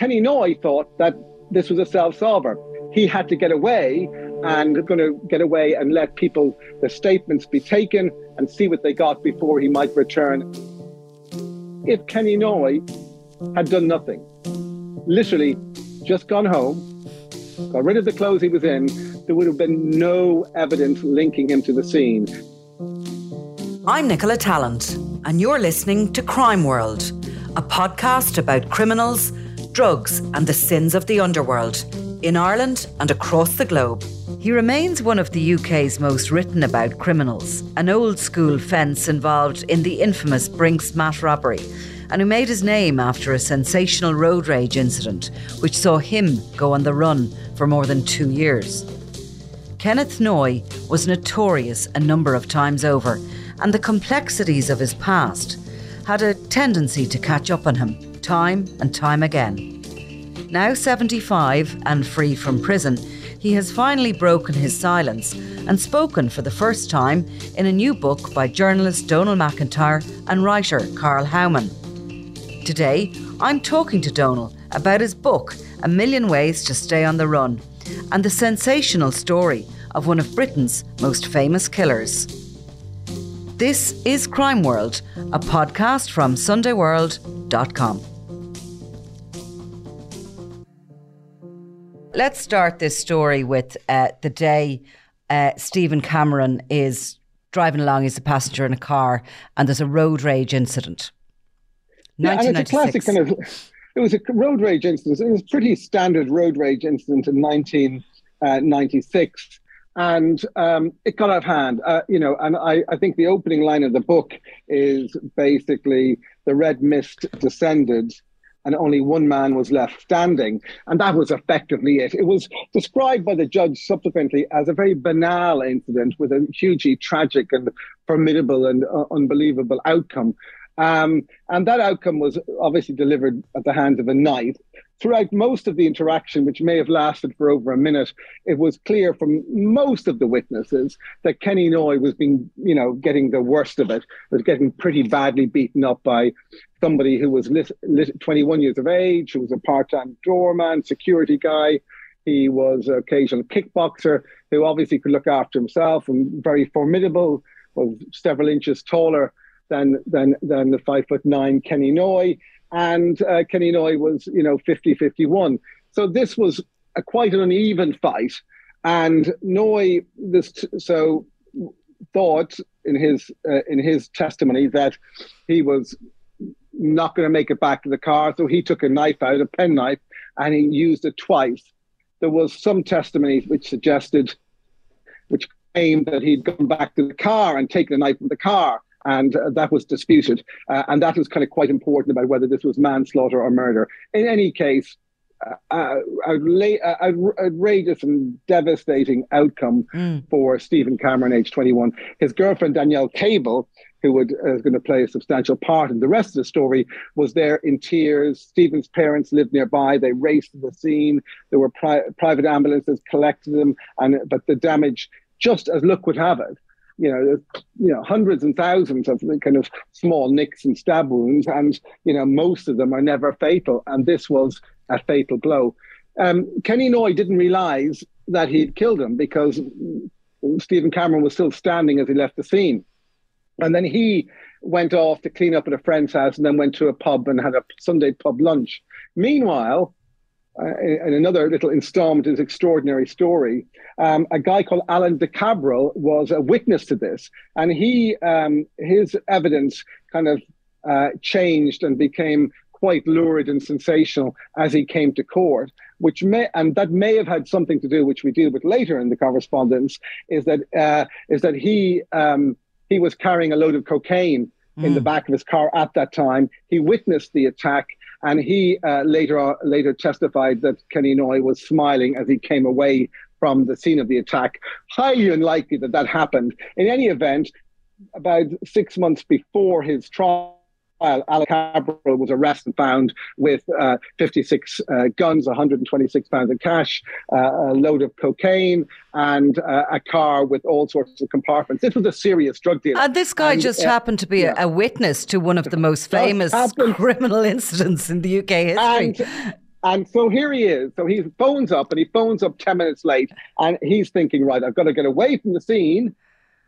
Kenny Noye thought that this was a self-solver. He had to get away and going to get away and let people, the statements be taken and see what they got before he might return. If Kenny Noye had done nothing, literally just gone home, got rid of the clothes he was in, there would have been no evidence linking him to the scene. I'm Nicola Tallant, and you're listening to Crime World, a podcast about criminals, drugs, and the sins of the underworld in Ireland and across the globe. He remains one of the UK's most written about criminals, an old school fence involved in the infamous Brink's-Mat robbery, and who made his name after a sensational road rage incident which saw him go on the run for more than two years. Kenneth Noye was notorious a number of times over, and the complexities of his past had a tendency to catch up on him time and time again. Now 75 and free from prison, he has finally broken his silence and spoken for the first time in a new book by journalist Donal McIntyre and writer Carl Howman. Today, I'm talking to Donal about his book, A Million Ways to Stay on the Run, and the sensational story of one of Britain's most famous killers. This is Crime World, a podcast from SundayWorld.com. Let's start this story with uh, the day uh, Stephen Cameron is driving along as a passenger in a car and there's a road rage incident. Yeah, and it's a classic kind of. It was a road rage incident. It was a pretty standard road rage incident in 1996. Uh, and um, it got out of hand, uh, you know. And I, I think the opening line of the book is basically the red mist descended, and only one man was left standing. And that was effectively it. It was described by the judge subsequently as a very banal incident with a hugely tragic and formidable and uh, unbelievable outcome. Um, and that outcome was obviously delivered at the hands of a knife. Throughout most of the interaction, which may have lasted for over a minute, it was clear from most of the witnesses that Kenny Noye was being, you know, getting the worst of it, was getting pretty badly beaten up by somebody who was lit, lit 21 years of age, who was a part-time doorman, security guy. He was an occasional kickboxer who obviously could look after himself and very formidable, was several inches taller than than than the five foot nine Kenny Noye, and uh, Kenny Noye was you know 50 51. So this was a quite an uneven fight, and Noye this so thought in his uh, in his testimony that he was not going to make it back to the car, so he took a knife out, a penknife, and he used it twice. There was some testimony which suggested, which claimed that he'd gone back to the car and taken a knife from the car and uh, that was disputed. Uh, and that was kind of quite important about whether this was manslaughter or murder. In any case, uh, uh outrageous and devastating outcome mm. for Stephen Cameron, age 21. His girlfriend, Danielle Cable, who would, uh, is going to play a substantial part in the rest of the story, was there in tears. Stephen's parents lived nearby. They raced to the scene. There were pri- private ambulances collected them, and but the damage, just as luck would have it, you know, you know, hundreds and thousands of kind of small nicks and stab wounds, and you know, most of them are never fatal. And this was a fatal blow. Um, Kenny Noye didn't realise that he'd killed him because Stephen Cameron was still standing as he left the scene, and then he went off to clean up at a friend's house, and then went to a pub and had a Sunday pub lunch. Meanwhile, uh, in another little installment in his extraordinary story, um, a guy called Alan de Cabral was a witness to this, and he um, his evidence kind of uh, changed and became quite lurid and sensational as he came to court, which may and that may have had something to do, which we deal with later in the correspondence, is that uh, is that he um, he was carrying a load of cocaine in the hmm. back of his car at that time. He witnessed the attack and he uh, later later testified that Kenny Noye was smiling as he came away from the scene of the attack. Highly unlikely that that happened. In any event, about six months before his trial, while Alan Cabral was arrested and found with uh, 56 uh, guns, 126 pounds of cash, uh, a load of cocaine, and uh, a car with all sorts of compartments. This was a serious drug deal. And this guy and, just uh, happened to be yeah. a, witness to one of the most famous criminal incidents in the UK history. And, And so here he is. So he phones up and he phones up 10 minutes late and he's thinking, right, I've got to get away from the scene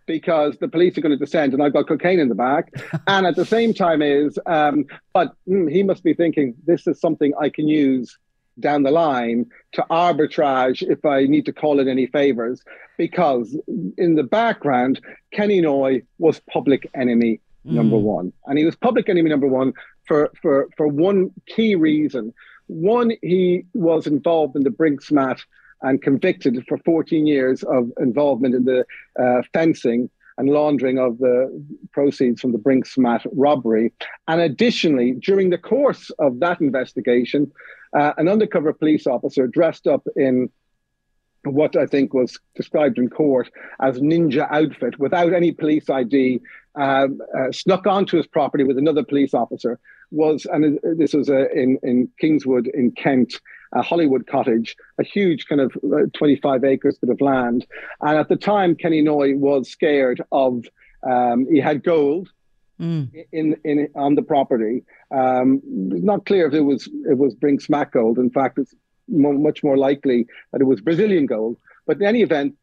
because the police are going to descend and I've got cocaine in the back. and at the same time is, um, but mm, he must be thinking, this is something I can use down the line to arbitrage if I need to call in any favors. Because in the background, Kenny Noye was public enemy mm. number one. And he was public enemy number one for, for, for one key reason. One, he was involved in the Brink's-Mat and convicted for 14 years of involvement in the uh, fencing and laundering of the proceeds from the Brink's-Mat robbery. And additionally, during the course of that investigation, uh, an undercover police officer dressed up in what I think was described in court as ninja outfit without any police ID, um, uh, snuck onto his property with another police officer. Was and this was uh, in in Kingswood in Kent, a Hollywood cottage, a huge kind of uh, 25 acres bit of land. And at the time, Kenny Noye was scared of. Um, he had gold, Mm. in in on the property. Um, it's not clear if it was it was Brink's-Mat gold. In fact, it's much more likely that it was Brazilian gold. But in any event,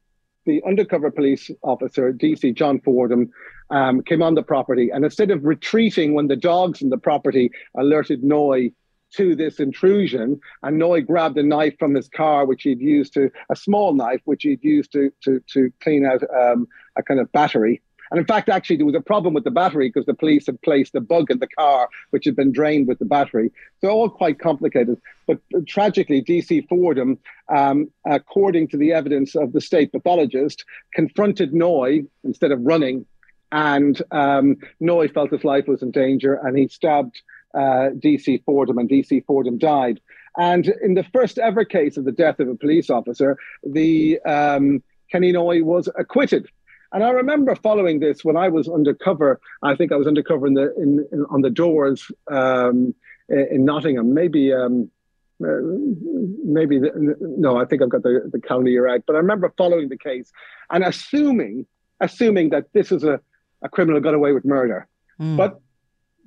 the undercover police officer, DC John Fordham, um, came on the property, and instead of retreating when the dogs in the property alerted Noye to this intrusion, and Noye grabbed a knife from his car, which he'd used to a small knife, which he'd used to to to clean out um, a kind of battery. And in fact, actually, there was a problem with the battery because the police had placed a bug in the car, which had been drained with the battery. So all quite complicated. But tragically, DC Fordham, um, according to the evidence of the state pathologist, confronted Noye instead of running. And um, Noye felt his life was in danger and he stabbed uh, DC Fordham, and DC Fordham died. And in the first ever case of the death of a police officer, the um, Kenny Noye was acquitted and I remember following this when I was undercover. I think I was undercover in the in, in on the doors um, in Nottingham. Maybe um, uh, maybe the, no. I think I've got the the county right. But I remember following the case and assuming assuming that this is a a criminal got away with murder. Mm. But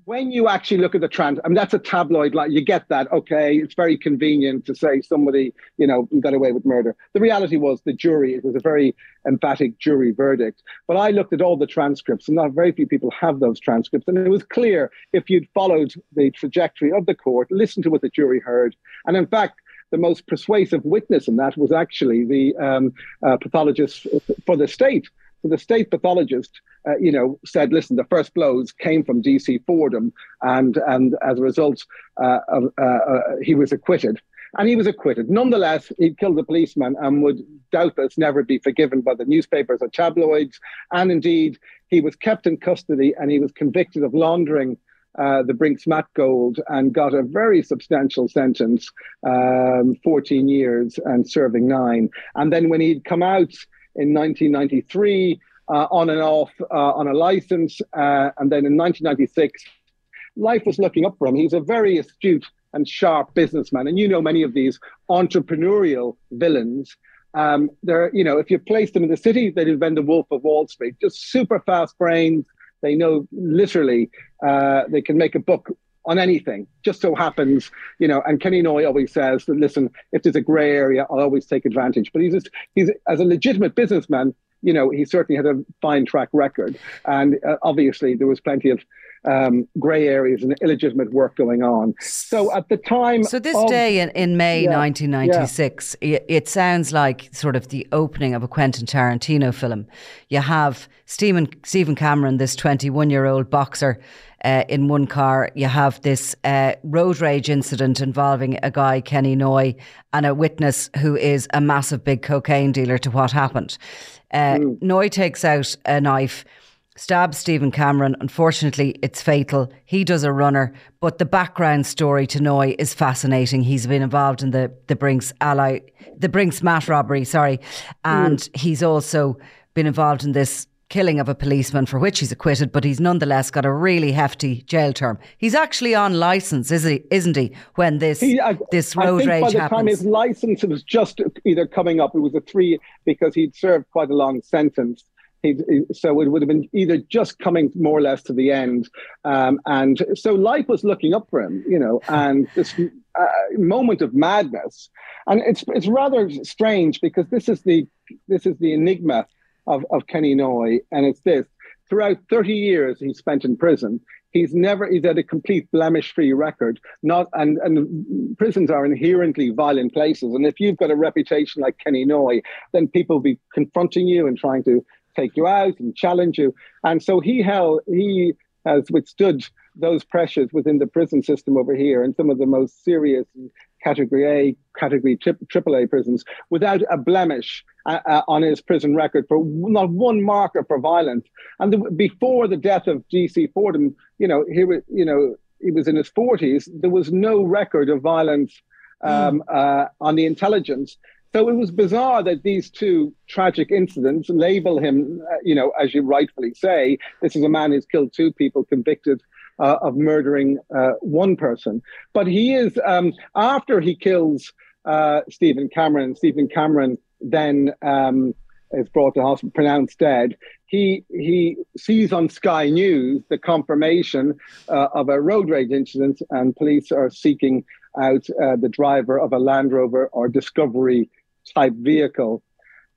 when you actually look at the trans, I mean, that's a tabloid. Like you get that. Okay, it's very convenient to say somebody, you know, got away with murder. The reality was the jury. It was a very emphatic jury verdict. But I looked at all the transcripts, and not very few people have those transcripts. And it was clear if you'd followed the trajectory of the court, listened to what the jury heard, and in fact, the most persuasive witness in that was actually the um, uh, pathologist for the state. So the state pathologist uh, you know, said, listen, the first blows came from DC Fordham, and and as a result, uh, uh, uh, he was acquitted. And he was acquitted. Nonetheless, he killed a policeman and would doubtless never be forgiven by the newspapers or tabloids. And indeed, he was kept in custody and he was convicted of laundering uh, the Brink's-Mat gold and got a very substantial sentence, um, 14 years and serving nine. And then when he'd come out in 1993, uh, on and off uh, on a license. Uh, and then in 1996, life was looking up for him. He's a very astute and sharp businessman. And you know many of these entrepreneurial villains. Um, they're, you know, if you place them in the city, they'd invent the Wolf of Wall Street. Just super fast brains. They know literally uh, they can make a book on anything. Just so happens, you know, and Kenny Noye always says that listen, if there's a grey area, I'll always take advantage. But he's just he's as a legitimate businessman, you know, he certainly had a fine track record. And uh, obviously, there was plenty of um, grey areas and illegitimate work going on. So at the time. So this of, day in, in May yeah, 1996, yeah. it, it, sounds like sort of the opening of a Quentin Tarantino film. You have Stephen, Stephen Cameron, this 21 year old boxer. Uh, in one car, you have this uh, road rage incident involving a guy, Kenny Noye, and a witness who is a massive big cocaine dealer to what happened. Uh, mm. Noye takes out a knife, stabs Stephen Cameron. Unfortunately, it's fatal. He does a runner, but the background story to Noye is fascinating. He's been involved in the the Brinks ally, the Brink's-Mat robbery, sorry, and mm. he's also been involved in this killing of a policeman for which he's acquitted, but he's nonetheless got a really hefty jail term. He's actually on license, is he? Isn't he? When this he, I, this road I think rage by the happens. time his license was just either coming up, it was a three because he'd served quite a long sentence. He, so it would have been either just coming more or less to the end, um, and so life was looking up for him, you know. And this uh, moment of madness, and it's it's rather strange because this is the this is the enigma of of Kenny Noye, and it's this: throughout 30 years he spent in prison, he's never he's had a complete blemish-free record. Not and and prisons are inherently violent places, and if you've got a reputation like Kenny Noye, then people will be confronting you and trying to take you out and challenge you. And so he held he has withstood those pressures within the prison system over here and some of the most serious category A, category triple A prisons without a blemish uh, uh, on his prison record for not one marker for violence. And the, before the death of D.C. Fordham, you know, he was, you know, he was in his 40s. There was no record of violence um, mm. uh, on the intelligence. So it was bizarre that these two tragic incidents label him, uh, you know, as you rightfully say, this is a man who's killed two people, convicted uh, of murdering uh, one person. But he is, um, after he kills uh, Stephen Cameron, Stephen Cameron then um, is brought to hospital, pronounced dead. He he sees on Sky News the confirmation uh, of a road rage incident, and police are seeking out uh, the driver of a Land Rover or Discovery type vehicle.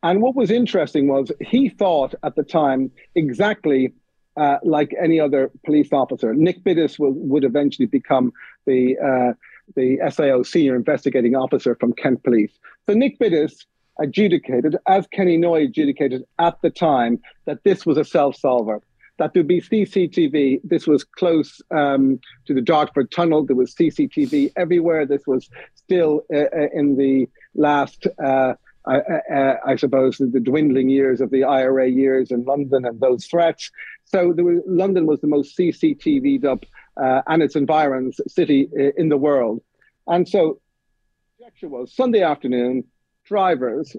And what was interesting was he thought at the time exactly uh, like any other police officer. Nick Biddis would eventually become the uh, the SIO senior investigating officer from Kent Police. So Nick Biddis adjudicated, as Kenny Noye adjudicated at the time, that this was a self-solver. That there'd be CCTV. This was close um, to the Dartford Tunnel. There was CCTV everywhere. This was still uh, uh in the last, uh, I, uh, I, suppose, the dwindling years of the IRA years in London and those threats. So was, London was the most CCTV'd up uh, and its environs city in the world. And so the was Sunday afternoon, drivers,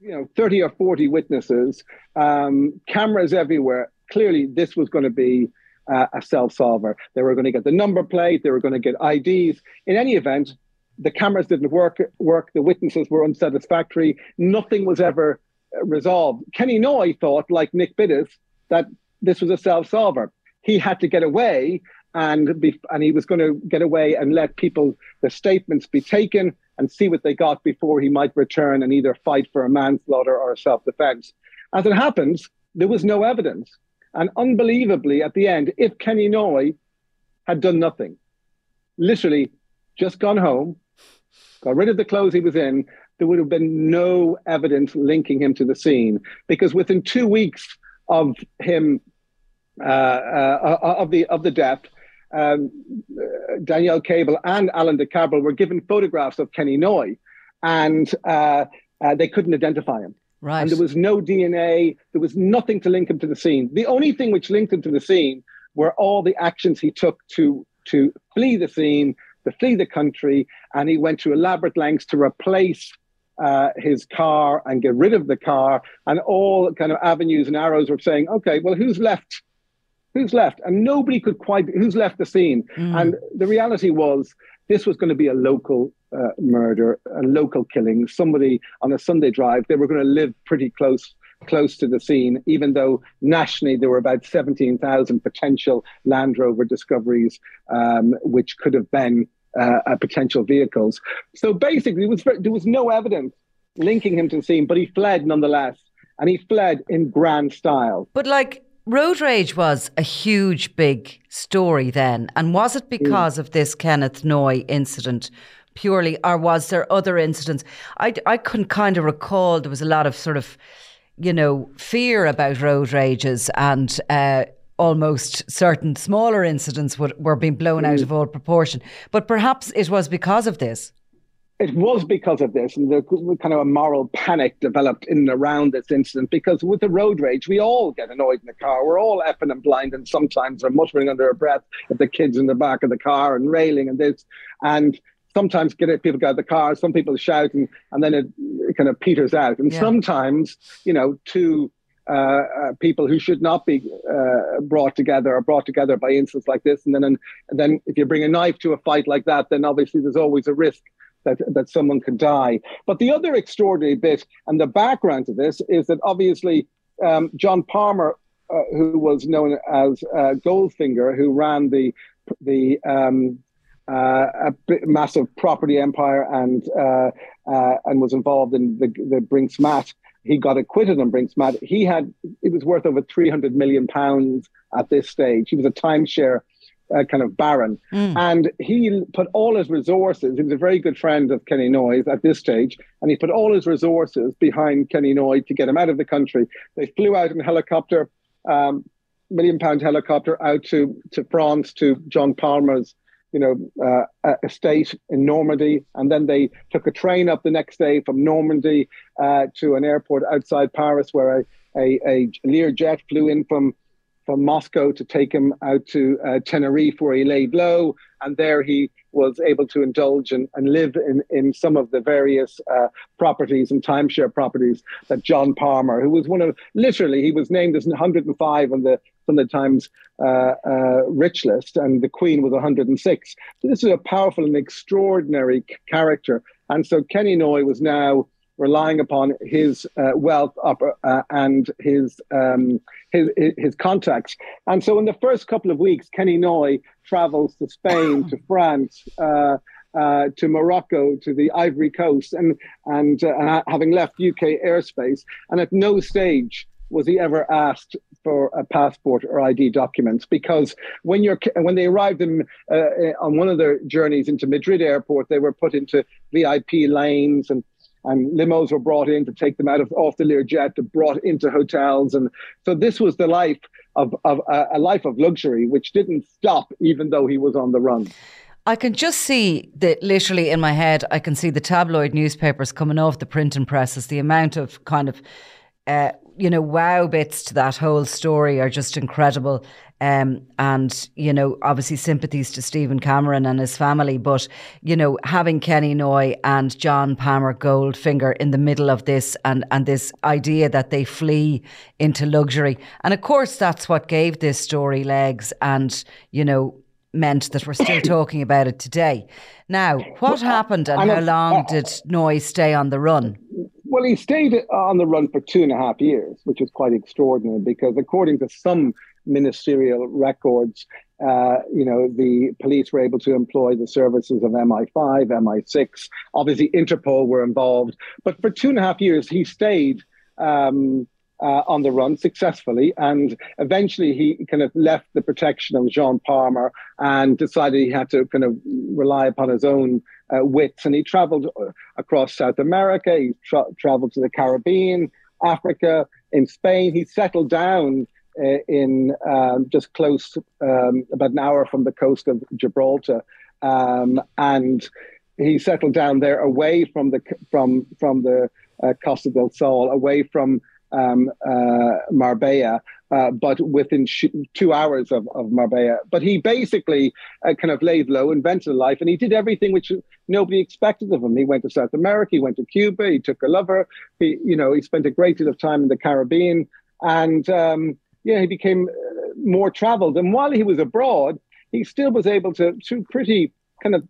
you know, 30 or 40 witnesses, um, cameras everywhere. Clearly, this was going to be uh, a self solver. They were going to get the number plate, they were going to get IDs. In any event, the cameras didn't work. Work. The witnesses were unsatisfactory. Nothing was ever uh, resolved. Kenny Noye thought, like Nick Biddis, that this was a self solver. He had to get away, and be, and he was going to get away and let people the statements be taken and see what they got before he might return and either fight for a manslaughter or a self defense. As it happens, there was no evidence. And unbelievably, at the end, if Kenny Noye had done nothing, literally just gone home, got rid of the clothes he was in, there would have been no evidence linking him to the scene because within two weeks of him uh, uh, of the of the death, um, Danielle Cable and Alan de Cabral were given photographs of Kenny Noye, and uh, uh, they couldn't identify him. Right. And there was no DNA. There was nothing to link him to the scene. The only thing which linked him to the scene were all the actions he took to to flee the scene, to flee the country, and he went to elaborate lengths to replace uh, his car and get rid of the car, and all kind of avenues and arrows were saying, okay, well, who's left? Who's left? And nobody could quite, who's left the scene? Mm. And the reality was, this was going to be a local uh, murder, a local killing. Somebody on a Sunday drive, they were going to live pretty close close to the scene, even though nationally there were about 17,000 potential Land Rover discoveries, um, which could have been uh, uh, potential vehicles. So basically, there was, there was no evidence linking him to the scene, but he fled nonetheless. And he fled in grand style. But like, road rage was a huge, big story then. And was it because mm. of this Kenneth Noye incident purely, or was there other incidents? I, I couldn't kind of recall. There was a lot of sort of, you know, fear about road rages and uh, almost certain smaller incidents would, were being blown mm. out of all proportion. But perhaps it was because of this. It was because of this, and the kind of a moral panic developed in and around this incident. Because with the road rage, we all get annoyed in the car. We're all effing and blind, and sometimes are muttering under our breath at the kids in the back of the car and railing and this. And sometimes get it, people get out of the car. Some people shout, and, and then it, it kind of peters out. And yeah. sometimes, you know, two uh, uh, people who should not be uh, brought together or brought together by incidents like this. And then, and then if you bring a knife to a fight like that, then obviously there's always a risk that, that someone could die. But the other extraordinary bit and the background to this is that obviously um, John Palmer, uh, who was known as uh, Goldfinger, who ran the the um, uh, a massive property empire and uh, and was involved in the, the Brink's-Mat. He got acquitted on Brink's-Mat. He had it was worth over three hundred million pounds at this stage. He was a timeshare uh, kind of baron. Mm. And he put all his resources, he was a very good friend of Kenny Noyes at this stage, and he put all his resources behind Kenny Noye to get him out of the country. They flew out in a helicopter, um, million pound helicopter out to, to France to John Palmer's you know, uh, estate in Normandy, and then they took a train up the next day from Normandy uh, to an airport outside Paris, where a, a, a Learjet flew in from from Moscow to take him out to uh, Tenerife, where he laid low, and there he was able to indulge and, and live in, in some of the various uh, properties and timeshare properties that John Palmer, who was one of literally, he was named as 105 on the Sunday Times uh, uh, rich list, and the Queen was 106. So this is a powerful and extraordinary character, and so Kenny Noye was now relying upon his uh, wealth up, uh, and his, um, his his contacts. And so, in the first couple of weeks, Kenny Noye travels to Spain, to France. Uh, uh, to Morocco, to the Ivory Coast, and and uh, having left UK airspace, and at no stage was he ever asked for a passport or ID documents because when you're when they arrived in, uh, on one of their journeys into Madrid airport, they were put into VIP lanes and and limos were brought in to take them out of off the Learjet, to brought into hotels, and so this was the life of, of uh, a life of luxury, which didn't stop even though he was on the run. I can just see that literally in my head, I can see the tabloid newspapers coming off the printing presses. The amount of kind of uh, you know, wow bits to that whole story are just incredible. Um, and, you know, obviously sympathies to Stephen Cameron and his family. But, you know, having Kenny Noye and John Palmer Goldfinger in the middle of this and, and this idea that they flee into luxury. And of course, that's what gave this story legs and, you know, meant that we're still talking about it today. Now, what happened and how long did Noye stay on the run? Well, he stayed on the run for two and a half years, which is quite extraordinary because, according to some ministerial records, uh, you know, the police were able to employ the services of MI5, MI6. Obviously, Interpol were involved. But for two and a half years, he stayed um, uh, on the run successfully. And eventually, he kind of left the protection of John Palmer and decided he had to kind of rely upon his own uh, wits. And he traveled uh, across South America, he tra- traveled to the Caribbean, Africa, in Spain. He settled down uh, in um, just close, um, about an hour from the coast of Gibraltar. Um, and he settled down there away from the from from the uh, Costa del Sol, away from um, uh, Marbella, uh, but within sh- two hours of, of Marbella. But he basically uh, kind of laid low, invented a life, and he did everything which nobody expected of him. He went to South America, he went to Cuba, he took a lover, he, you know, he spent a great deal of time in the Caribbean, and um, yeah, he became uh, more traveled. And while he was abroad, he still was able to, through pretty kind of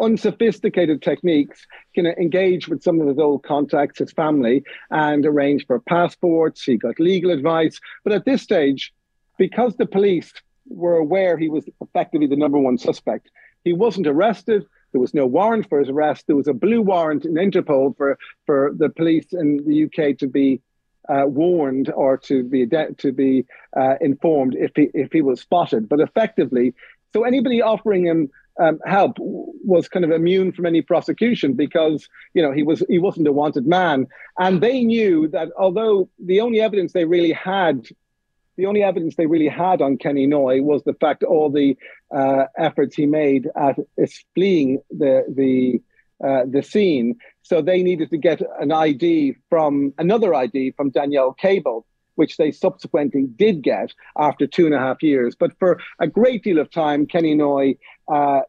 unsophisticated techniques can engage with some of his old contacts, his family, and arrange for passports. He got legal advice. But at this stage, because the police were aware he was effectively the number one suspect, he wasn't arrested. There was no warrant for his arrest. There was a blue warrant in Interpol for, for the police in the UK to be uh, warned or to be to be uh, informed if he if he was spotted. But effectively, so anybody offering him um, help was kind of immune from any prosecution because you know he was he wasn't a wanted man, and they knew that although the only evidence they really had, the only evidence they really had on Kenny Noye was the fact all the uh, efforts he made at fleeing the the uh, the scene. So they needed to get an ID from another ID from Danielle Cable, which they subsequently did get after two and a half years. But for a great deal of time, Kenny Noye, uh,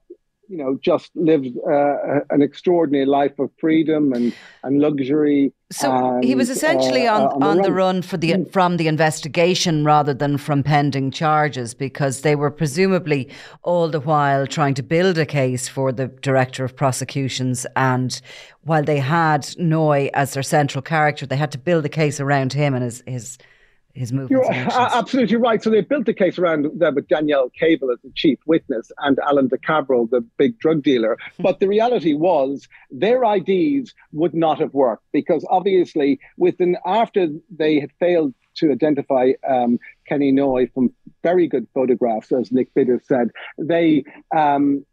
you know, just lived uh, an extraordinary life of freedom and, and luxury. So and, he was essentially uh, on, on, the, on run. the run for the mm. from the investigation rather than from pending charges because they were presumably all the while trying to build a case for the director of prosecutions and while they had Noye as their central character, they had to build a case around him and his his his movements. You're absolutely right. So they built the case around that with Danielle Cable as the chief witness and Alan de Cabral, the big drug dealer. Hmm. but the reality was their IDs would not have worked because obviously within after they had failed to identify um, Kenny Noye from very good photographs, as Nick Biddis said, they um,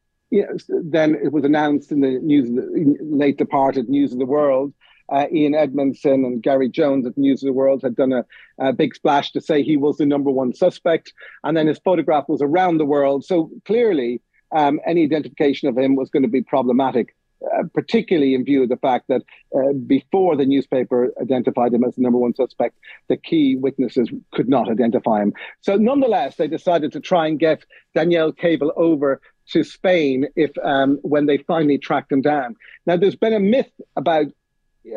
then it was announced in the news, late departed News of the World. Uh, Ian Edmondson and Gary Jones at News of the World had done a, a, big splash to say he was the number one suspect. And then his photograph was around the world. So clearly, um, any identification of him was going to be problematic. Uh, particularly in view of the fact that uh, before the newspaper identified him as the number one suspect, the key witnesses could not identify him. So, nonetheless, they decided to try and get Danielle Cable over to Spain if um, when they finally tracked him down. Now, there's been a myth about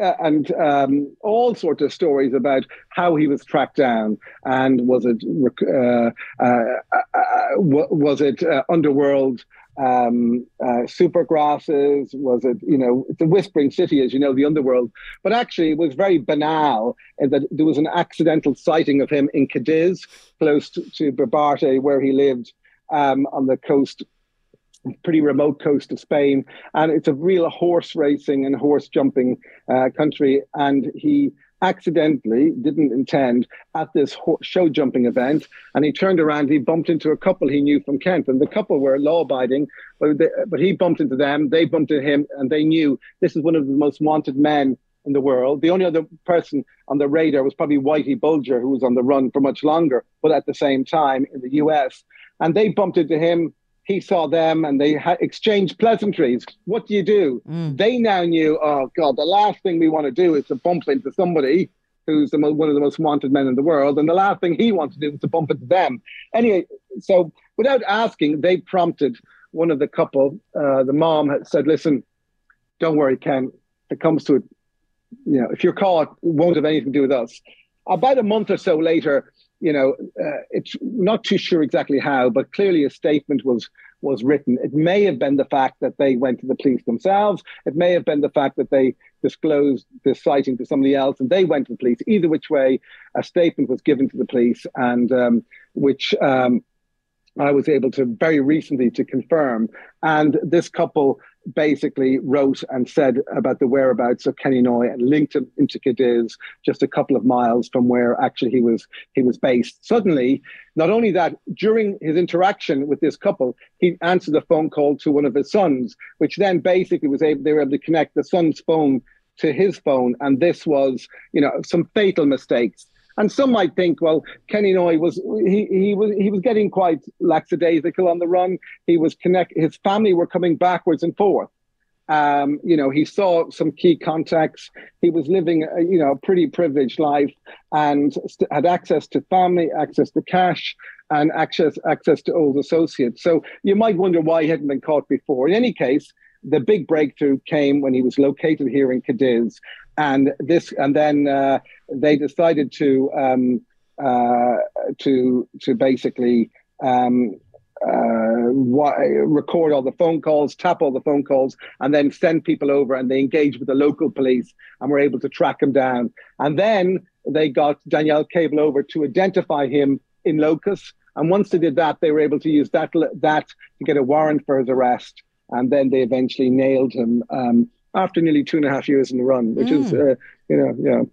uh, and um, all sorts of stories about how he was tracked down and was it uh, uh, uh was it uh, underworld um, uh, supergrasses? Was it, you know, a whispering city, as you know, the underworld. But actually, it was very banal in that there was an accidental sighting of him in Cadiz, close to, to Barbate, where he lived um, on the coast pretty remote coast of Spain, and it's a real horse racing and horse jumping uh, country. And he accidentally didn't intend at this show jumping event. And he turned around he bumped into a couple he knew from kent. And the couple were law abiding but, but he bumped into them they bumped into him and they knew this is one of the most wanted men in the world. The only other person on the radar was probably whitey bulger who was on the run for much longer but at the same time in the us and they bumped into him he saw them and they ha- exchanged pleasantries. What do you do? Mm. They now knew, oh God, the last thing we want to do is to bump into somebody who's the mo- one of the most wanted men in the world. And the last thing he wants to do is to bump into them. Anyway, so without asking, they prompted one of the couple, uh, the mom had said, listen, don't worry, Ken, if it comes to it, you know, if you're caught, it won't have anything to do with us. About a month or so later, you know, uh, it's not too sure exactly how, but clearly a statement was was written. It may have been the fact that they went to the police themselves. It may have been the fact that they disclosed the sighting to somebody else and they went to the police. Either which way, a statement was given to the police, and um, which um, I was able to very recently to confirm. And this couple basically wrote and said about the whereabouts of Kenny Noye and linked him into Cadiz, just a couple of miles from where actually he was he was based. Suddenly, not only that, during his interaction with this couple, he answered a phone call to one of his sons, which then basically was able they were able to connect the son's phone to his phone, and this was you know some fatal mistakes. And some might think, well, Kenny Noye was he he was he was getting quite lackadaisical on the run. He was connect. His family were coming backwards and forth. Um, you know, he saw some key contacts. He was living, a, you know, a pretty privileged life and st- had access to family, access to cash, and access access to old associates. So you might wonder why he hadn't been caught before. In any case, the big breakthrough came when he was located here in Cadiz, and this, and then uh, they decided to um, uh, to to basically um, uh, record all the phone calls, tap all the phone calls, and then send people over, and they engaged with the local police, and were able to track him down. And then they got Danielle Cable over to identify him in locus. And once they did that, they were able to use that that to get a warrant for his arrest. And then they eventually nailed him um, after nearly two and a half years in the run, which mm. is, uh, you know, yeah.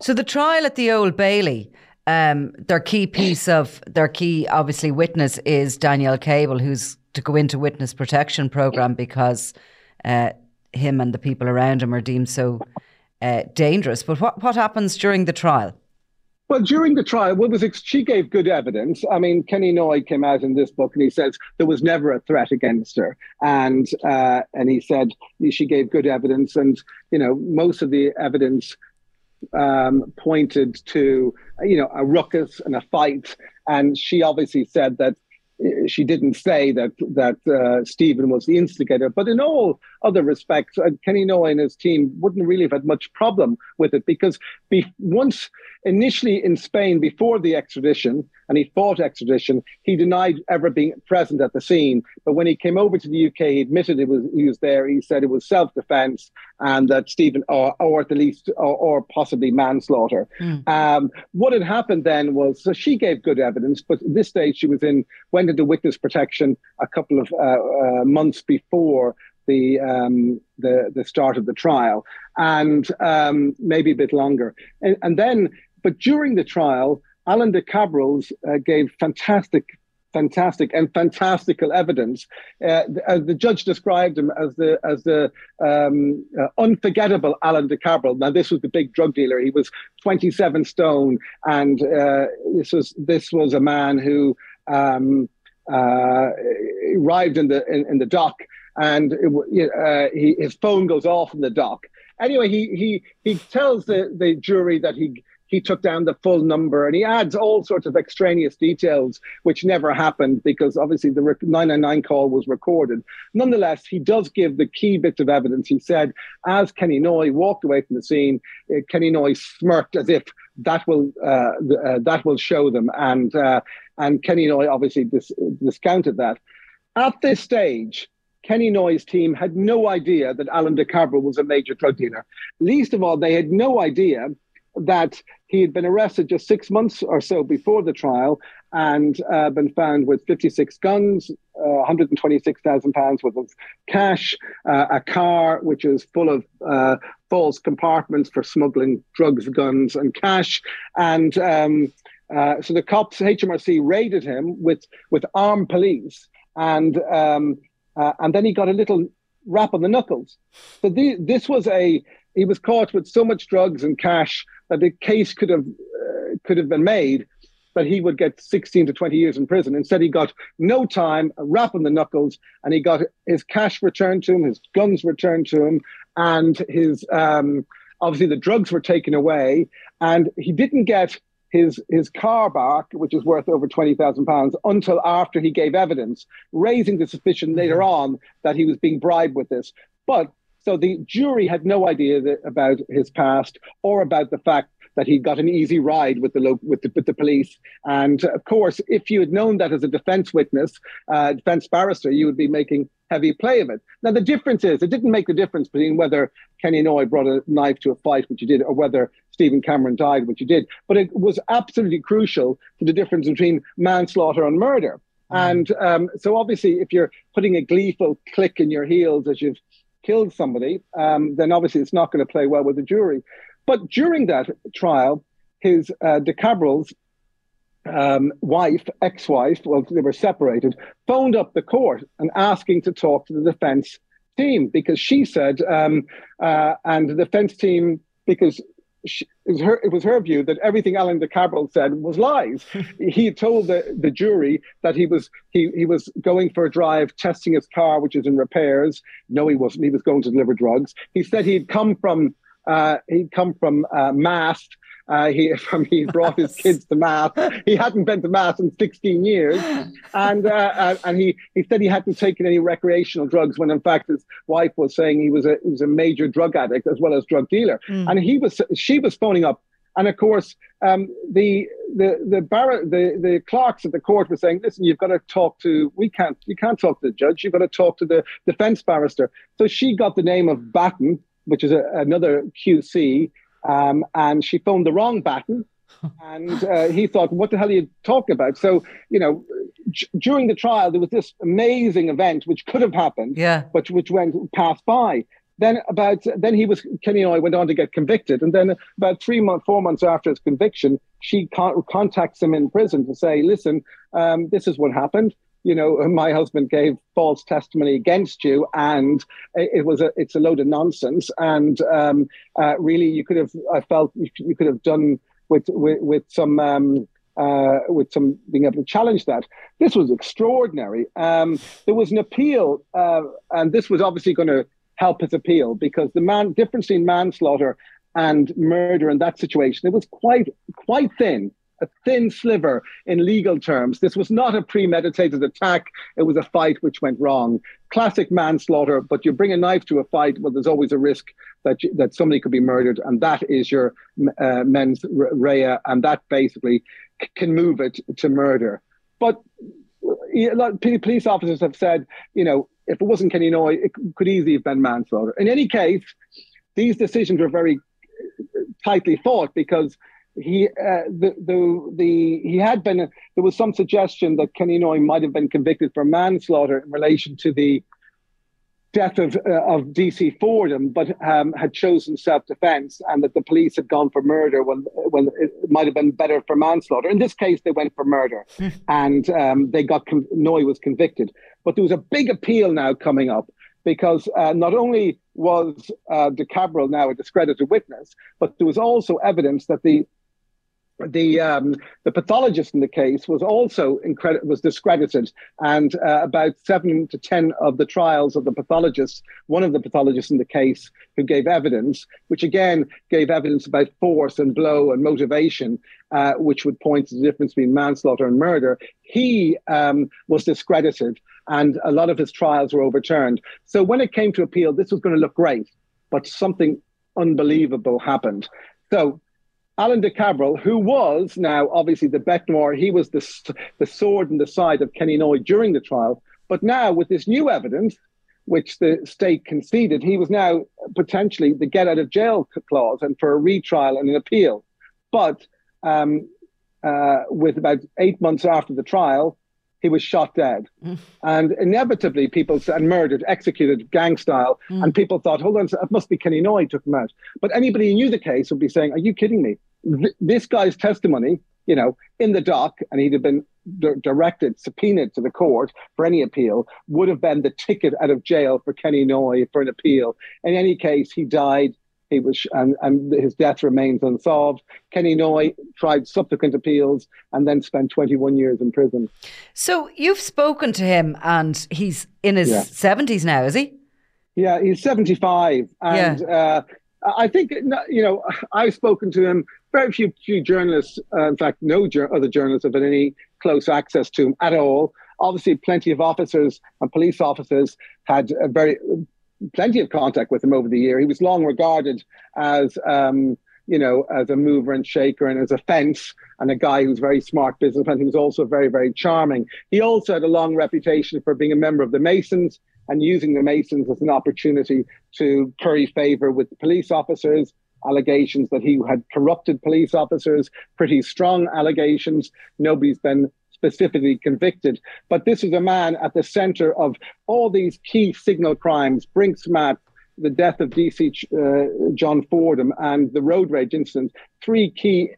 So the trial at the Old Bailey, um, their key piece of their key, obviously, witness is Danielle Cable, who's to go into witness protection program because uh, him and the people around him are deemed so uh, dangerous. But what what happens during the trial? Well, during the trial, was she gave good evidence. I mean, Kenny Noye came out in this book and he says there was never a threat against her, and uh, and he said she gave good evidence, and you know most of the evidence um, pointed to you know a ruckus and a fight, and she obviously said that she didn't say that that uh, Stephen was the instigator, but in all other respects, uh, Kenny Noye and his team wouldn't really have had much problem with it because be- once initially in Spain before the extradition, and he fought extradition. He denied ever being present at the scene, but when he came over to the UK, he admitted it was he was there. He said it was self-defense and that Stephen, or, or at the least, or, or possibly manslaughter. Mm. Um, what had happened then was so she gave good evidence, but at this stage she was in went into witness protection a couple of uh, uh, months before the um, the the start of the trial, and um, maybe a bit longer. And, and, then, but during the trial, Alan de Cabrales uh, gave fantastic. Fantastic and fantastical evidence. Uh, the, the, judge described him as the as the um, uh, unforgettable Alan de Cabrales. Now, this was the big drug dealer. He was 27 stone, and uh, this was this was a man who um, uh, arrived in the in, in the dock and it, uh, he, his phone goes off in the dock. Anyway, he he he tells the, the jury that he he took down the full number and he adds all sorts of extraneous details which never happened because obviously the 999 call was recorded. Nonetheless, he does give the key bits of evidence. He said, as Kenny Noye walked away from the scene, uh, Kenny Noye smirked as if that will uh, uh, that will show them, and uh, and Kenny Noye obviously dis- discounted that. At this stage, Kenny Noye's team had no idea that Alan de Cabrales was a major drug dealer. Least of all, they had no idea that he had been arrested just six months or so before the trial and uh, been found with 56 guns, uh, 126,000 pounds worth of cash, uh, a car which is full of uh, false compartments for smuggling drugs, guns, and cash. And um, uh, so the cops, HMRC, raided him with with armed police and um, uh, and then he got a little rap on the knuckles. So the, this was a he was caught with so much drugs and cash that the case could have uh, could have been made that he would get 16 to 20 years in prison. Instead, he got no time, a rap on the knuckles, and he got his cash returned to him, his guns returned to him, and his um, obviously the drugs were taken away, and he didn't get his his car back, which is worth over twenty thousand pounds, until after he gave evidence, raising the suspicion mm-hmm. later on that he was being bribed with this. But so the jury had no idea that, about his past or about the fact that he got an easy ride with the lo- with the, with the police. And of course, if you had known that as a defense witness, uh, defense barrister, you would be making heavy play of it. Now the difference is, it didn't make the difference between whether Kenny Noye brought a knife to a fight, which he did, or whether Stephen Cameron died, which he did. But it was absolutely crucial to the difference between manslaughter and murder. Mm. And um, so, obviously, if you're putting a gleeful click in your heels as you've killed somebody, um, then obviously it's not going to play well with the jury. But during that trial, his uh, De Cabrales um, wife, ex-wife, well, they were separated, phoned up the court and asking to talk to the defense team because she said, um, uh, and the defense team, because she, it, was her, it was her view that everything Alan de Cabrales said was lies. he told the, the jury that he was he, he was going for a drive, testing his car, which is in repairs. No, he wasn't. He was going to deliver drugs. He said he'd come from uh, he'd come from uh, Mast. Uh, he from he brought his kids to mass. He hadn't been to mass in 16 years, and uh, and he he said he hadn't taken any recreational drugs when in fact his wife was saying he was a he was a major drug addict as well as drug dealer. Mm. And he was she was phoning up, and of course um, the the the bar the the clerks at the court were saying, listen, you've got to talk to we can't you can't talk to the judge. You've got to talk to the defense barrister. So she got the name of Batten which is a, another QC, um, and she phoned the wrong Batten. and uh, he thought, "What the hell are you talking about?" So, you know, j- during the trial, there was this amazing event which could have happened, yeah, but which went passed by. Then about then he was Kenny Noye went on to get convicted, and then about three months, four months after his conviction, she con- contacts him in prison to say, "Listen, um, this is what happened you know, my husband gave false testimony against you, and it was a it's a load of nonsense. And um, uh, really, you could have I felt you could have done with with, with some. Um, uh, with some being able to challenge that. This was extraordinary. Um, there was an appeal, uh, and this was obviously going to help his appeal because the man difference between manslaughter and murder in that situation it was quite quite thin a thin sliver in legal terms. This was not a premeditated attack. It was a fight which went wrong. Classic manslaughter, but you bring a knife to a fight, well, there's always a risk that you, that somebody could be murdered, and that is your uh, mens rea, and that basically c- can move it to murder. But lot of police officers have said, you know, if it wasn't Kenny Noye, it could easily have been manslaughter. In any case, these decisions were very tightly thought because he uh, the, the the he had been there was some suggestion that Kenny Noye might have been convicted for manslaughter in relation to the death of uh, of DC Fordham, but um, had chosen self defence, and that the police had gone for murder when when it might have been better for manslaughter. In this case, they went for murder, hmm. and um, they got con- Noye was convicted. But there was a big appeal now coming up because uh, not only was uh, De Cabral now a discredited witness, but there was also evidence that the the um, the pathologist in the case was also was discredited, and uh, about seven to ten of the trials of the pathologists, one of the pathologists in the case who gave evidence, which again gave evidence about force and blow and motivation, uh, which would point to the difference between manslaughter and murder. He um, was discredited, and a lot of his trials were overturned. So when it came to appeal, this was going to look great, but something unbelievable happened. So Alan de Cabral, who was now obviously the bête noire, he was the, the sword in the side of Kenny Noye during the trial. But now, with this new evidence, which the state conceded, he was now potentially the get out of jail clause and for a retrial and an appeal. But um, uh, with about eight months after the trial, he was shot dead. Mm. And inevitably, people said, and murdered, executed, gang style. Mm. And people thought, hold on, it must be Kenny Noye took him out. But anybody who knew the case would be saying, are you kidding me? Th- this guy's testimony, you know, in the dock, and he'd have been d- directed, subpoenaed to the court for any appeal, would have been the ticket out of jail for Kenny Noye for an appeal. In any case, he died he was, and, and his death remains unsolved. Kenny Noye tried subsequent appeals and then spent 21 years in prison. So you've spoken to him, and he's in his yeah. 70s now, is he? Yeah, he's 75, and yeah. uh, I think you know I've spoken to him. Very few, few journalists, uh, in fact, no other journalists have had any close access to him at all. Obviously, plenty of officers and police officers had a very plenty of contact with him over the year. He was long regarded as, um, you know, as a mover and shaker and as a fence and a guy who's very smart businessman. He was also very, very charming. He also had a long reputation for being a member of the Masons and using the Masons as an opportunity to curry favor with police officers. Allegations that he had corrupted police officers, pretty strong allegations. Nobody's been specifically convicted. But this is a man at the center of all these key signal crimes, Brink's-Mat, the death of DC uh, John Fordham, and the road rage incident, three key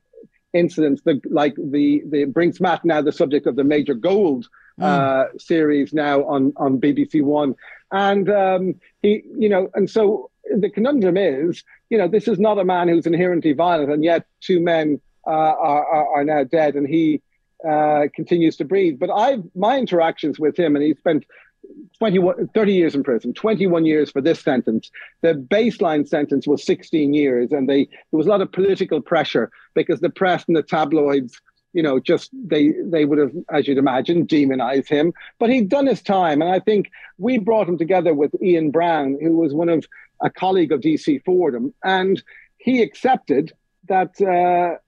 incidents, the, like the, the Brink's-Mat, now the subject of the Major Gold mm. uh, series now on, on BBC One. And um, he, you know, and so the conundrum is, you know, this is not a man who's inherently violent, and yet two men uh, are, are, are now dead, and he uh, continues to breathe. But I've my interactions with him, and he spent 21, 30 years in prison, 21 years for this sentence. The baseline sentence was 16 years, and they there was a lot of political pressure because the press and the tabloids, you know, just they they would have, as you'd imagine, demonized him. But he'd done his time, and I think we brought him together with Ian Brown, who was one of a colleague of DC Fordham, and he accepted that. Uh,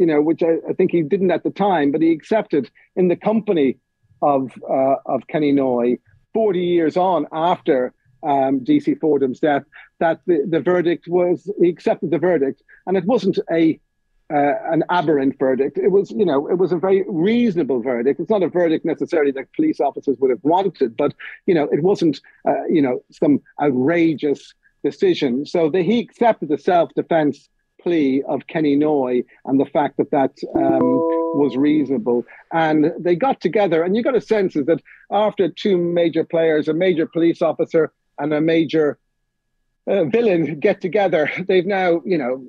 you know, which I, I, think he didn't at the time, but he accepted in the company of uh, of Kenny Noye 40 years on after um, DC Fordham's death that the, the verdict was he accepted the verdict and it wasn't a uh, an aberrant verdict. It was, you know, it was a very reasonable verdict. It's not a verdict necessarily that police officers would have wanted, but you know, it wasn't, uh, you know, some outrageous decision. So the, he accepted the self-defense plea of Kenny Noye and the fact that that um, was reasonable. And they got together, and you got a sense is that after two major players, a major police officer and a major uh, villain get together, they've now, you know,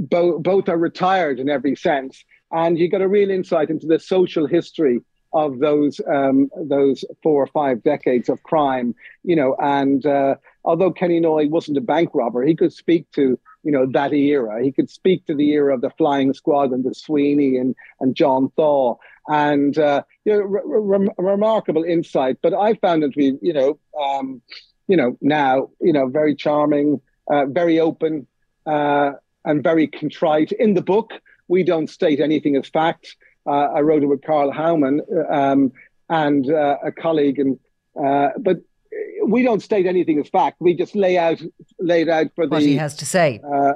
bo- both are retired in every sense. And you got a real insight into the social history of those um, those four or five decades of crime, you know. And uh, although Kenny Noye wasn't a bank robber, he could speak to you know, that era. He could speak to the era of the Flying Squad and the Sweeney and, and John Thaw. And, uh, you know, re- re- remarkable insight. But I found it to be, you know, um, you know, now, you know, very charming, uh, very open, uh, and very contrite. In the book, we don't state anything as fact. Uh, I wrote it with Carl Howman um, and uh, a colleague, and uh, but we don't state anything as fact. We just lay out laid out for what the he has to say. Uh,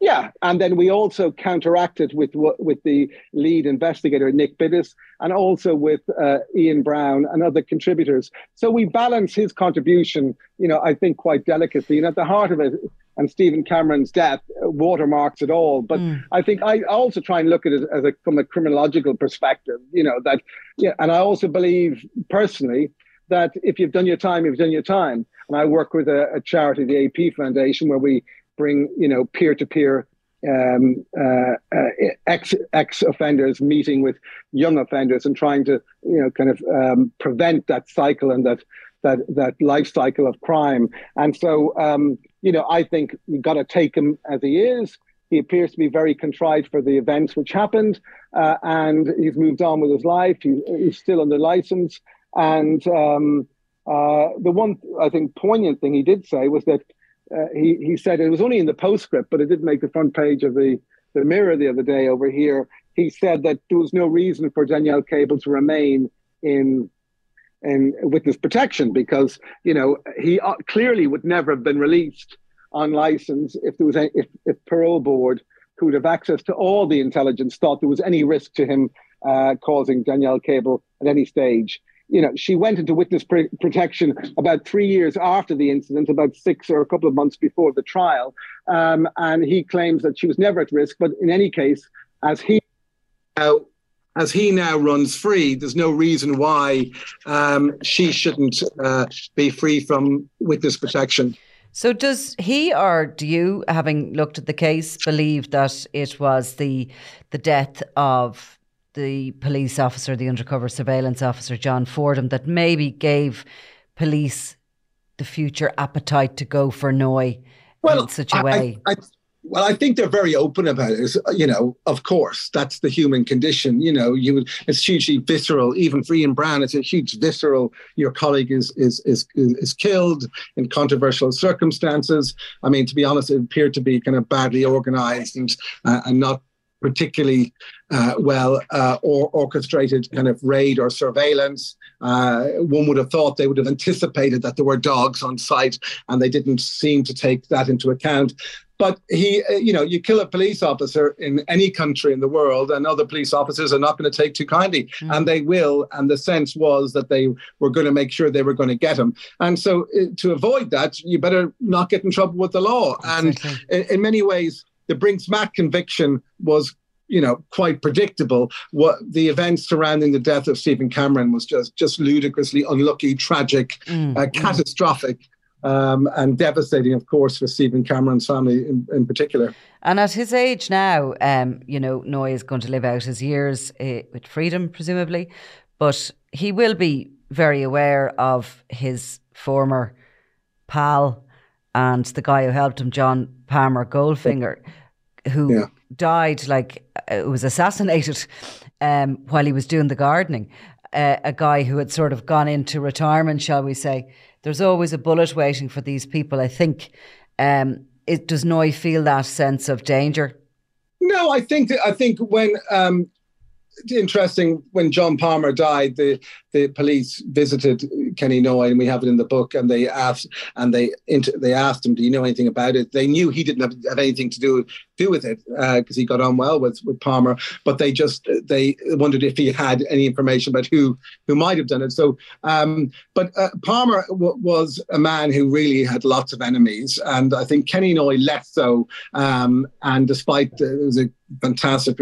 yeah, and then we also counteracted it with with the lead investigator Nick Biddis, and also with uh, Ian Brown and other contributors. So we balance his contribution, you know, I think quite delicately. And at the heart of it, and Stephen Cameron's death watermarks it all. But mm. I think I also try and look at it as a from a criminological perspective, you know, that yeah, and I also believe personally that if you've done your time, you've done your time. And I work with a, a charity, the AP Foundation, where we bring, you know, peer-to-peer um, uh, uh, ex ex offenders meeting with young offenders and trying to you know kind of um, prevent that cycle and that that that life cycle of crime. And so um, you know I think we got to take him as he is. He appears to be very contrived for the events which happened, uh, and he's moved on with his life. He, he's still under license, and um, uh, the one I think poignant thing he did say was that uh, he he said it was only in the postscript, but it did make the front page of the the Mirror the other day over here. He said that there was no reason for Danielle Cable to remain in in witness protection because you know he uh, clearly would never have been released on license if there was if if parole board who would have access to all the intelligence thought there was any risk to him uh, causing Danielle Cable at any stage you know, she went into witness pr- protection about three years after the incident, about six or a couple of months before the trial. Um, and he claims that she was never at risk. But in any case, as he now, as he now runs free, there's no reason why um, she shouldn't uh, be free from witness protection. So, does he or do you, having looked at the case, believe that it was the the death of the police officer, the undercover surveillance officer, John Fordham, that maybe gave police the future appetite to go for Noye well, in such a way? I, I, well, I think they're very open about it. You know, of course, that's the human condition. You know, you it's hugely visceral. Even for Ian Brown, it's a huge visceral. Your colleague is is is is killed in controversial circumstances. I mean, to be honest, it appeared to be kind of badly organized and uh, and not particularly uh, well uh, or orchestrated kind of raid or surveillance. Uh, one would have thought they would have anticipated that there were dogs on site, and they didn't seem to take that into account. But he, uh, you know, you kill a police officer in any country in the world, and other police officers are not going to take too kindly, mm. and they will. And the sense was that they were going to make sure they were going to get him. And so, uh, to avoid that, you better not get in trouble with the law. Exactly. And in, in many ways, the Brink's-Mat conviction was you know quite predictable. What the events surrounding the death of Stephen Cameron was just just ludicrously unlucky tragic mm, uh, catastrophic um, and devastating, of course, for Stephen Cameron's family in, in particular. And at his age now, um, you know, Noye is going to live out his years uh, with freedom, presumably, but he will be very aware of his former pal and the guy who helped him, John Palmer Goldfinger, who yeah. died like uh, was assassinated um, while he was doing the gardening. Uh, a guy who had sort of gone into retirement, shall we say. There's always a bullet waiting for these people. I think. Um, it, does Noye feel that sense of danger? No, I think that, I think when um, interesting when John Palmer died, the the police visited Kenny Noye, and we have it in the book. And they asked, and they they asked him, "Do you know anything about it?" They knew he didn't have, have anything to do do with it because uh, he got on well with with Palmer. But they just they wondered if he had any information about who who might have done it. So, um, but uh, Palmer w- was a man who really had lots of enemies, and I think Kenny Noye less so. Um, and despite uh, it was a fantastic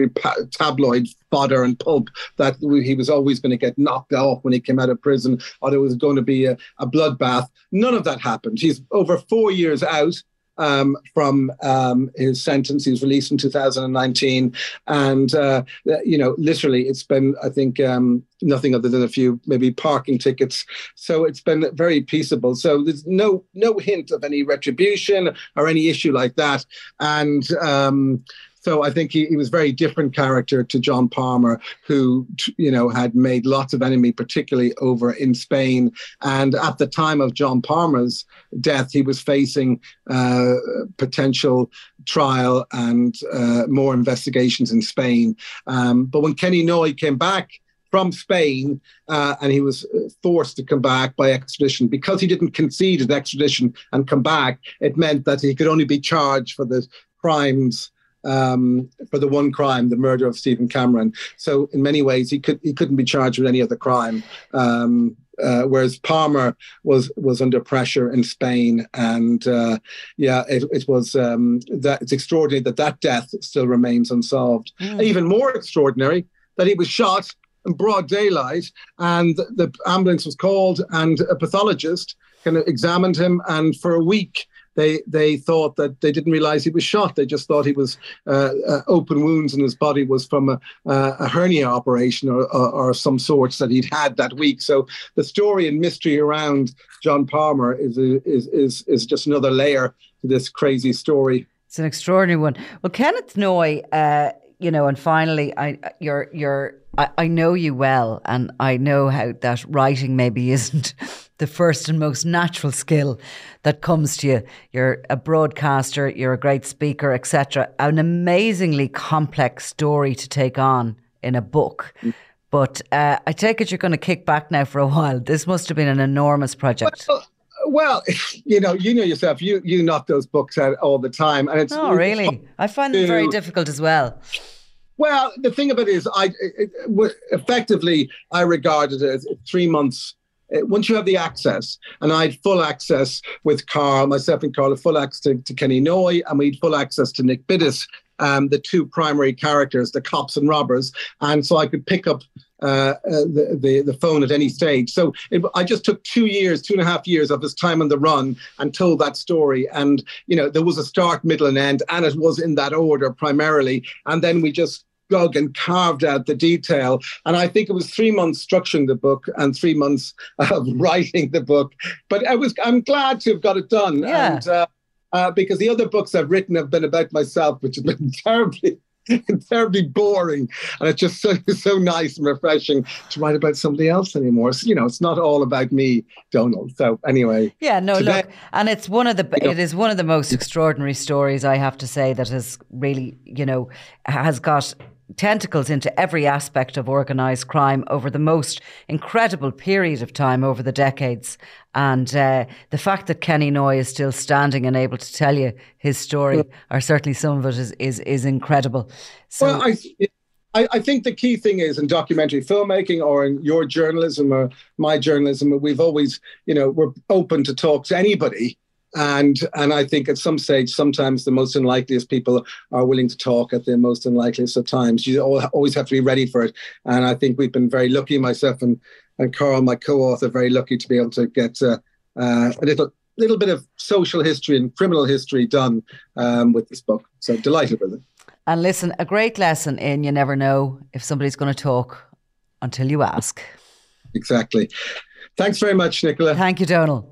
tabloid fodder and pulp that he was always going to get knocked off when he came out of prison, or there was going to be a, a bloodbath. None of that happened. He's over four years out. Um, from um, his sentence. He was released in 2019, and uh, you know, literally, it's been I think um, nothing other than a few maybe parking tickets. So it's been very peaceable. So there's no no hint of any retribution or any issue like that, and um, so I think he, he was very different character to John Palmer, who you know had made lots of enemy, particularly over in Spain. And at the time of John Palmer's death, he was facing uh, potential trial and uh, more investigations in Spain. Um, but when Kenny Noye came back from Spain, uh, and he was uh, forced to come back by extradition. Because he didn't concede his extradition and come back, it meant that he could only be charged for the crimes um, for the one crime, the murder of Stephen Cameron. So in many ways, he could he couldn't be charged with any other crime. Um, uh, whereas Palmer was was under pressure in Spain, and uh, yeah, it, it was um, that it's extraordinary that that death still remains unsolved. Mm. Even more extraordinary that he was shot in broad daylight, and the ambulance was called, and a pathologist kind of examined him, and for a week they they thought that they didn't realize he was shot. They just thought he was uh, uh, open wounds in his body was from a, uh, a hernia operation or, or, or, some sorts that he'd had that week. So the story and mystery around John Palmer is is is is just another layer to this crazy story. It's an extraordinary one. Well, Kenneth Noye, uh, you know, and finally, I you're you're I, I know you well, and I know how that writing maybe isn't the first and most natural skill that comes to you. You're a broadcaster, you're a great speaker, etc. An amazingly complex story to take on in a book. But uh, I take it you're going to kick back now for a while. This must have been an enormous project. Well, well, you know, you know yourself. You you knock those books out all the time, and it's. Oh, really? I find them very difficult as well. Well, the thing about it is, I it, it, effectively I regarded it as three months. Uh, once you have the access, and I had full access with Carl, myself and Carl, had full access to, to Kenny Noye, and we had full access to Nick Biddis, um, the two primary characters, the cops and robbers, and so I could pick up uh, uh, the, the, the phone at any stage. So it, I just took two years, two and a half years of his time on the run and told that story. And you know there was a start, middle, and end, and it was in that order primarily. And then we just dug and carved out the detail. And I think it was three months structuring the book and three months of writing the book. But I was I'm glad to have got it done. Yeah. And, uh, uh, because the other books I've written have been about myself, which have been terribly terribly boring and it's just so so nice and refreshing to write about somebody else anymore so, you know it's not all about me Donal so anyway yeah no today, look and it's one of the it know, is one of the most extraordinary stories i have to say that has really you know has got tentacles into every aspect of organised crime over the most incredible period of time over the decades. And uh, the fact that Kenny Noye is still standing and able to tell you his story, yeah. or certainly some of it, is is, is incredible. So, well, I, I, I, think the key thing is in documentary filmmaking or in your journalism or my journalism, we've always, you know, we're open to talk to anybody and and I think at some stage, sometimes the most unlikeliest people are willing to talk at the most unlikeliest of times. You always have to be ready for it, and I think we've been very lucky. Myself and and Carl, my co-author, very lucky to be able to get uh, uh, a little little bit of social history and criminal history done um, with this book. So delighted with it. And listen, a great lesson in you never know if somebody's going to talk until you ask. Exactly. Thanks very much, Nicola. Thank you, Donal.